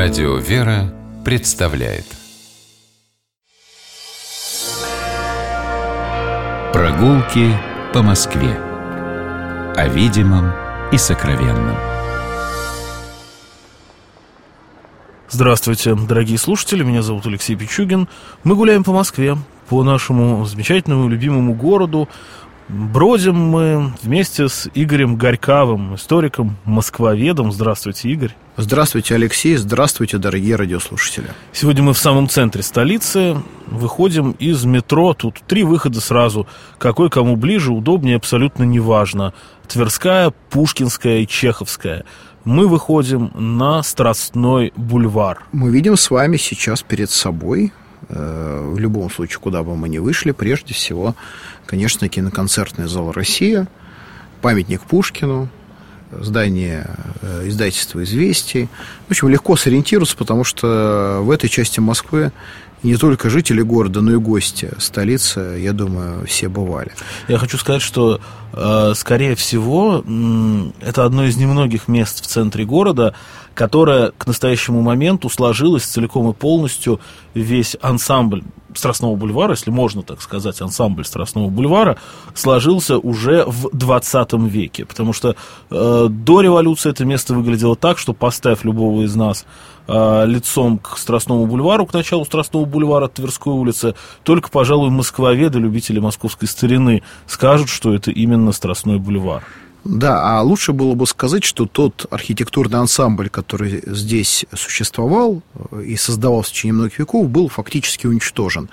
Радио «Вера» представляет. Прогулки по Москве. О видимом и сокровенном. Здравствуйте, дорогие слушатели, меня зовут Алексей Пичугин. Мы гуляем по Москве, по нашему замечательному любимому городу, Бродим мы вместе с Игорем Горьковым, историком, москвоведом. Здравствуйте, Игорь. Здравствуйте, Алексей. Здравствуйте, дорогие радиослушатели. Сегодня мы в самом центре столицы. Выходим из метро. Тут три выхода сразу. Какой кому ближе, удобнее, абсолютно неважно. Тверская, Пушкинская и Чеховская. Мы выходим на Страстной бульвар. Мы видим с вами сейчас перед собой в любом случае, куда бы мы ни вышли, прежде всего, конечно, киноконцертный зал «Россия», памятник Пушкину, здание э, издательства «Известий». В общем, легко сориентироваться, потому что в этой части Москвы не только жители города, но и гости столицы, я думаю, все бывали. Я хочу сказать, что, э, скорее всего, это одно из немногих мест в центре города, которое к настоящему моменту сложилось целиком и полностью весь ансамбль Страстного бульвара, если можно так сказать, ансамбль Страстного бульвара, сложился уже в 20 веке. Потому что э, до революции это место выглядело так, что поставь любого из нас э, лицом к Страстному бульвару, к началу Страстного бульвара Тверской улицы, только, пожалуй, москвоведы, любители московской старины, скажут, что это именно Страстной бульвар. Да, а лучше было бы сказать, что тот архитектурный ансамбль, который здесь существовал э, и создавался в течение многих веков, был фактически уничтожен.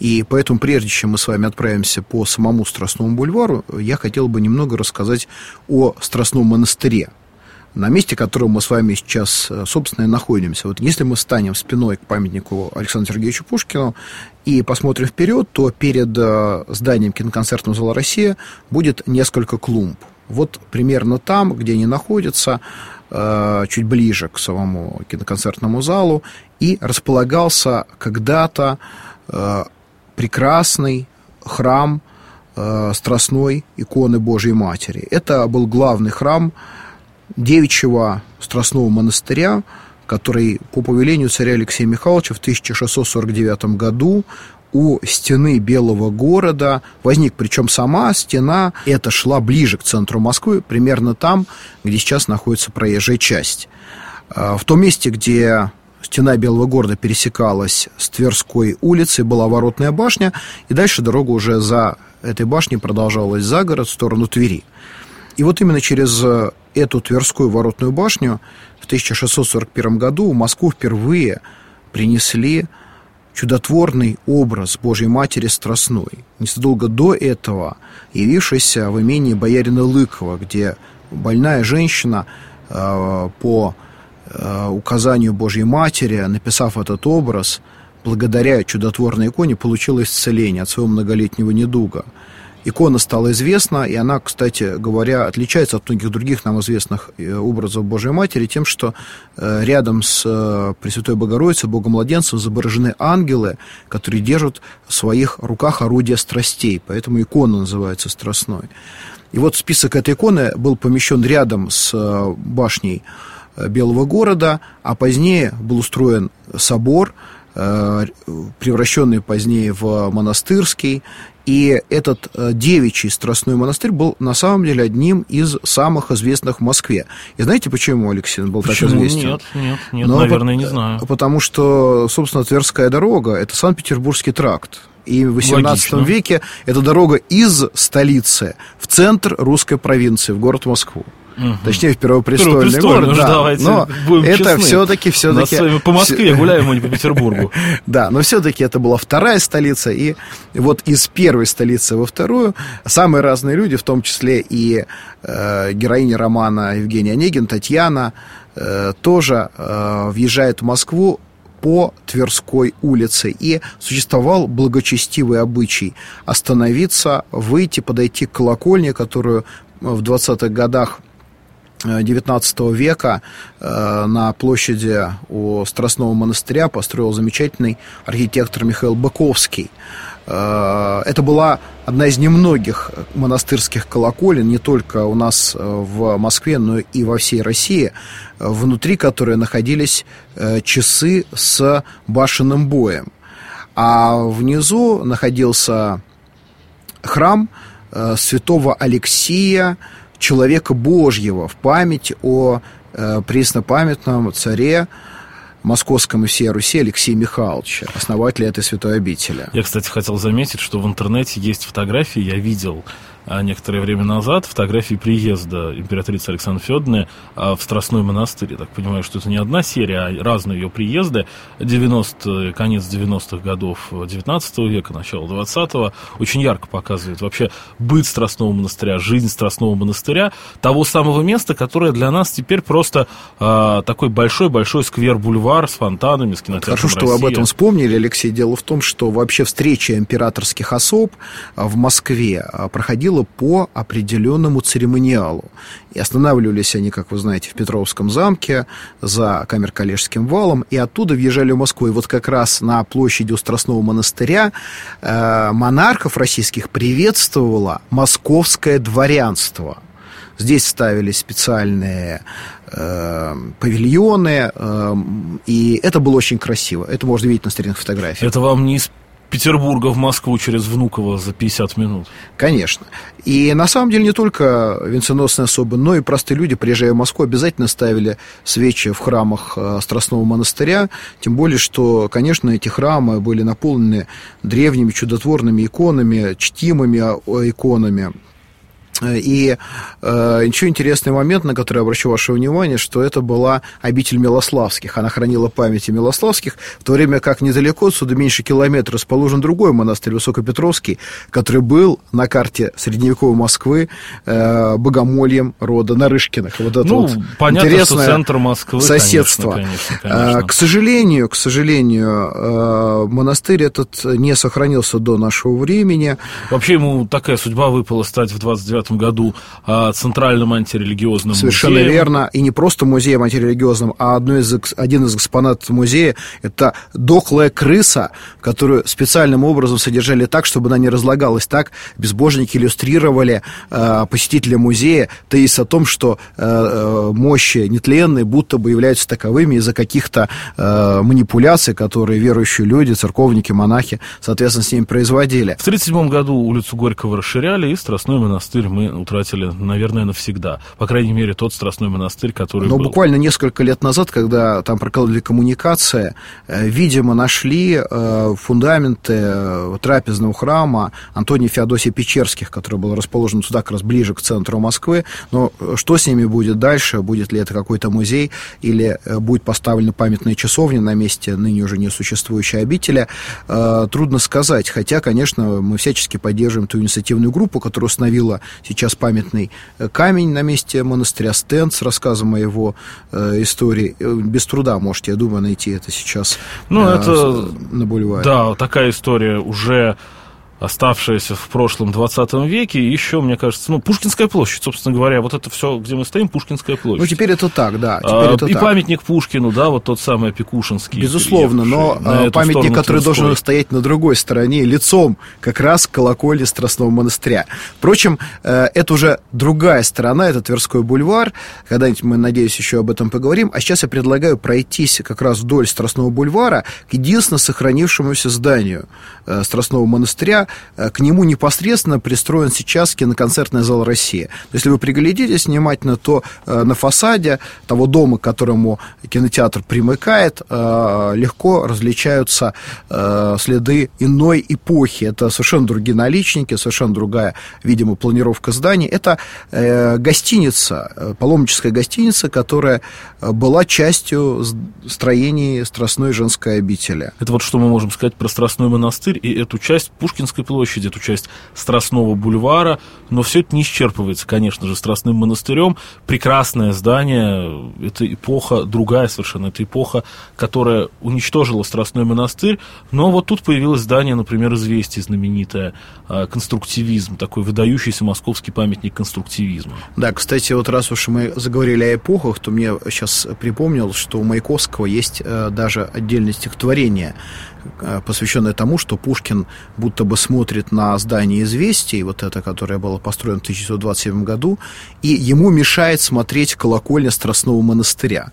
И поэтому, прежде чем мы с вами отправимся по самому Страстному бульвару, я хотел бы немного рассказать о Страстном монастыре, на месте, в котором мы с вами сейчас, э, собственно, и находимся. Вот если мы станем спиной к памятнику Александру Сергеевичу Пушкину и посмотрим вперед, то перед э, зданием киноконцертного зала «Россия» будет несколько клумб – вот примерно там, где они находятся, э, чуть ближе к самому киноконцертному залу, и располагался когда-то э, прекрасный храм э, Страстной иконы Божьей Матери. Это был главный храм девичьего Страстного монастыря, который по повелению царя Алексея Михайловича в 1649 году у стены Белого города возник, причем сама стена эта шла ближе к центру Москвы, примерно там, где сейчас находится проезжая часть. А, в том месте, где стена Белого города пересекалась с Тверской улицей, была воротная башня, и дальше дорога уже за этой башней продолжалась за город в сторону Твери. И вот именно через эту Тверскую воротную башню в 1641 году в Москву впервые принесли чудотворный образ Божьей Матери Страстной, незадолго до этого явившийся в имении боярина Лыкова, где больная женщина э, по э, указанию Божьей Матери, написав этот образ, благодаря чудотворной иконе получила исцеление от своего многолетнего недуга – икона стала известна, и она, кстати говоря, отличается от многих других нам известных э, образов Божьей Матери тем, что э, рядом с э, Пресвятой Богородицей, Богом Младенцем, изображены ангелы, которые держат в своих руках орудия страстей, поэтому икона называется страстной. И вот список этой иконы был помещен рядом с башней Белого города, а позднее был устроен собор, превращенный позднее в монастырский, и этот э, девичий страстной монастырь был на самом деле одним из самых известных в Москве. И знаете, почему Алексей был почему? так известен? Нет, нет, нет, Но наверное, по- не знаю. Потому что, собственно, Тверская дорога – это Санкт-Петербургский тракт. И в XVIII Логично. веке эта дорога из столицы в центр русской провинции, в город Москву. Угу. Точнее, в Первопрестольный город. Да. Давайте но будем это все-таки, все-таки... с вами по Москве гуляем, а не по Петербургу. Да, но все-таки это была вторая столица, и вот из первой столицы во вторую самые разные люди, в том числе и э, героиня романа Евгения Онегин, Татьяна, э, тоже э, въезжает в Москву по Тверской улице. И существовал благочестивый обычай остановиться, выйти, подойти к колокольне, которую в 20-х годах XIX века э, на площади у Страстного монастыря построил замечательный архитектор Михаил Быковский. Э, это была одна из немногих монастырских колоколен, не только у нас в Москве, но и во всей России, внутри которой находились часы с башенным боем. А внизу находился храм святого Алексия, человека Божьего, в память о преснопамятном царе московском и всей Руси Алексея Михайловича, основателя этой святой обители. Я, кстати, хотел заметить, что в интернете есть фотографии, я видел некоторое время назад фотографии приезда императрицы Александры Федоровны а, в Страстной монастырь. Я так понимаю, что это не одна серия, а разные ее приезды. 90, конец 90-х годов 19 века, начало 20-го. Очень ярко показывает вообще быт Страстного монастыря, жизнь Страстного монастыря, того самого места, которое для нас теперь просто а, такой большой-большой сквер-бульвар с фонтанами, с кинотеатром Хорошо, что вы об этом вспомнили, Алексей. Дело в том, что вообще встреча императорских особ в Москве проходила происходило по определенному церемониалу. И останавливались они, как вы знаете, в Петровском замке за Камер-Калежским валом, и оттуда въезжали в Москву. И вот как раз на площади у Страстного монастыря э, монархов российских приветствовало московское дворянство. Здесь ставились специальные э, павильоны, э, и это было очень красиво. Это можно видеть на старинных фотографиях. Это вам не из Петербурга в Москву через Внуково за 50 минут. Конечно. И на самом деле не только венценосные особы, но и простые люди, приезжая в Москву, обязательно ставили свечи в храмах э, Страстного монастыря. Тем более, что, конечно, эти храмы были наполнены древними чудотворными иконами, чтимыми э, иконами. И э, еще интересный момент, на который я обращу ваше внимание, что это была обитель Милославских. Она хранила памяти Милославских, в то время как недалеко отсюда, меньше километра, расположен другой монастырь, Высокопетровский, который был на карте средневековой Москвы э, богомольем рода Нарышкиных. Вот это ну, вот понятно, интересное что центр Москвы, соседство. Конечно, конечно, конечно. Э, к сожалению, к сожалению, э, монастырь этот не сохранился до нашего времени. Вообще ему такая судьба выпала стать в 29 году а, центральным антирелигиозным Совершенно музеем. верно. И не просто музеем антирелигиозным, а одно из, один из экспонатов музея – это дохлая крыса, которую специальным образом содержали так, чтобы она не разлагалась так. Безбожники иллюстрировали э, посетителя музея тезис о том, что э, мощи нетленные будто бы являются таковыми из-за каких-то э, манипуляций, которые верующие люди, церковники, монахи, соответственно, с ними производили. В 1937 году улицу Горького расширяли, и Страстной монастырь мы утратили, наверное, навсегда. По крайней мере, тот Страстной монастырь, который Но был. буквально несколько лет назад, когда там прокладывали коммуникация, э, видимо, нашли э, фундаменты э, трапезного храма Антония Феодосия Печерских, который был расположен туда как раз ближе к центру Москвы. Но что с ними будет дальше? Будет ли это какой-то музей или будет поставлена памятная часовня на месте ныне уже не существующей обители? Трудно сказать. Хотя, конечно, мы всячески поддерживаем ту инициативную группу, которая установила сейчас памятный э, камень на месте монастыря Стенд с рассказом о его э, истории. Э, без труда можете, я думаю, найти это сейчас ну, э, это, на бульваре. Да, такая история уже оставшаяся в прошлом 20 веке, еще, мне кажется, ну, Пушкинская площадь, собственно говоря, вот это все, где мы стоим, Пушкинская площадь. Ну, теперь это так, да. Теперь а, это и так. памятник Пушкину, да, вот тот самый Пекушинский. Безусловно, но а, памятник, который Тверской. должен стоять на другой стороне, лицом как раз к колокольне Страстного монастыря. Впрочем, э, это уже другая сторона, это Тверской бульвар, когда-нибудь мы, надеюсь, еще об этом поговорим, а сейчас я предлагаю пройтись как раз вдоль Страстного бульвара к единственно сохранившемуся зданию э, Страстного монастыря, Э, к нему непосредственно пристроен сейчас киноконцертный зал «Россия». Если вы приглядитесь внимательно, то э, на фасаде того дома, к которому кинотеатр примыкает, э, легко различаются следы иной эпохи. Это совершенно другие наличники, совершенно другая, видимо, планировка зданий. Это гостиница, паломническая гостиница, которая была частью строений Страстной женской обители. Это вот что мы можем сказать про Страстной монастырь и эту часть Пушкинской площади, эту часть Страстного бульвара, но все это не исчерпывается, конечно же, Страстным монастырем. Прекрасное здание, это эпоха другая совершенно, это эпоха, которая уничтожила Страстной монастырь, но вот тут появилось здание, например, «Известие» знаменитое, а, конструктивизм, такой выдающийся московский памятник конструктивизма. Да, кстати, вот раз уж мы заговорили о эпохах, то мне сейчас припомнил, что у Маяковского есть э, даже отдельное стихотворение, э, посвященное тому, что Пушкин будто бы смотрит на здание «Известий», вот это, которое было построено в 1927 году, и ему мешает смотреть колокольня Страстного монастыря.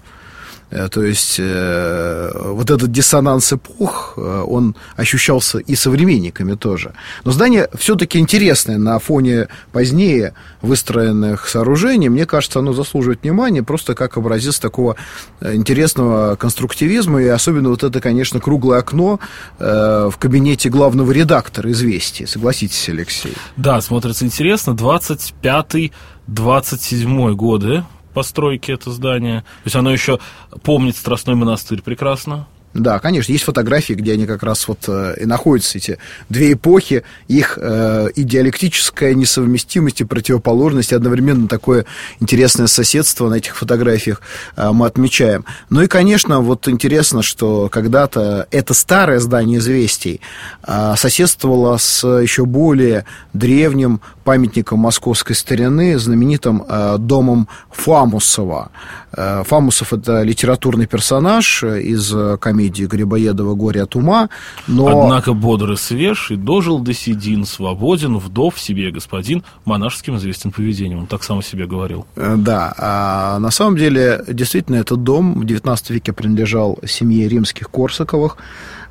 Э, то есть э, вот этот диссонанс эпох, э, он ощущался и современниками тоже. Но здание все-таки интересное на фоне позднее выстроенных сооружений. Мне кажется, оно заслуживает внимания просто как образец такого интересного конструктивизма. И особенно вот это, конечно, круглое окно в кабинете главного редактора «Известий». Согласитесь, Алексей? Да, смотрится интересно. 25-27 годы постройки это здание. То есть оно еще помнит Страстной монастырь прекрасно. Да, конечно, есть фотографии, где они как раз вот э, и находятся, эти две эпохи, их э, и диалектическая несовместимость, и противоположность, и одновременно такое интересное соседство на этих фотографиях э, мы отмечаем. Ну и, конечно, вот интересно, что когда-то это старое здание известий э, соседствовало с еще более древним памятником московской старины, знаменитым э, домом Фамусова. Э, Фамусов – это литературный персонаж из э, комедии Грибоедова «Горе от ума», но... Однако бодр и свеж, и дожил до седин, свободен, вдов себе господин, монашеским известен поведением. Он так сам о себе говорил. Э, да, а на самом деле, действительно, этот дом в XIX веке принадлежал семье римских Корсаковых,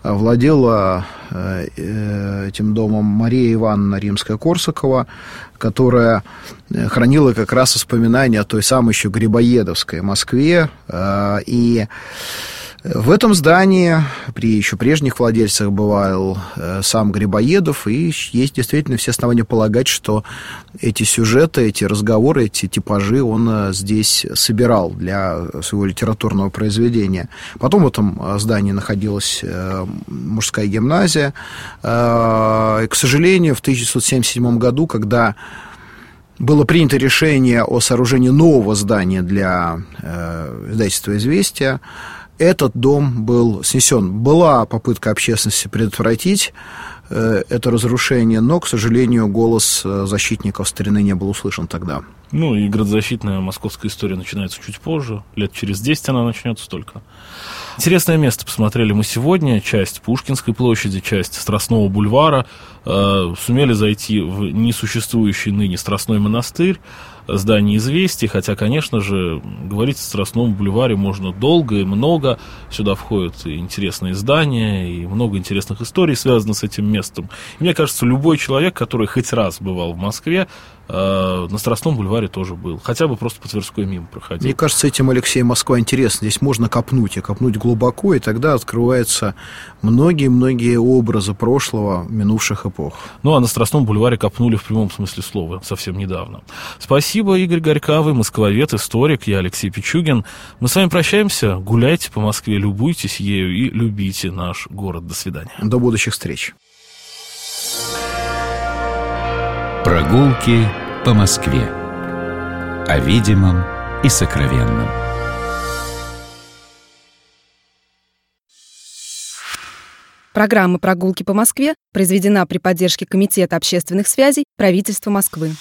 владела э, этим домом Мария Ивановна Римская-Корсакова, которая э, хранила как раз воспоминания о той самой еще Грибоедовской Москве. Э, и в этом здании при еще прежних владельцах бывал э, сам Грибоедов, и есть действительно все основания полагать, что эти сюжеты, эти разговоры, эти типажи он э, здесь собирал для своего литературного произведения. Потом в этом э, здании находилась мужская гимназия. И, к сожалению, в 1977 году, когда было принято решение о сооружении нового здания для э, издательства «Известия», этот дом был снесен. Была попытка общественности предотвратить э, это разрушение, но, к сожалению, голос э, защитников старины не был услышан тогда. Ну, и градозащитная московская история начинается чуть позже, лет через 10 она начнется только. Интересное место посмотрели мы сегодня, часть Пушкинской площади, часть Страстного бульвара, э, сумели зайти в несуществующий ныне Страстной монастырь, здание известий, хотя, конечно же, говорить о Страстном бульваре можно долго и много. Сюда входят и интересные здания, и много интересных историй связано с этим местом. И мне кажется, любой человек, который хоть раз бывал в Москве, э, на Страстном бульваре тоже был. Хотя бы просто по Тверской мимо проходил. Мне кажется, этим Алексей Москва интересно. Здесь можно копнуть, и копнуть глубоко, и тогда открываются многие-многие образы прошлого, минувших эпох. Ну, а на Страстном бульваре копнули в прямом смысле слова совсем недавно. Спасибо, Игорь Горькавый, москвовед, историк, я Алексей Пичугин. Мы с вами прощаемся. Гуляйте по Москве, любуйтесь ею и любите наш город. До свидания. До будущих встреч. Прогулки по Москве. О видимом и сокровенном. Программа «Прогулки по Москве» произведена при поддержке Комитета общественных связей правительства Москвы.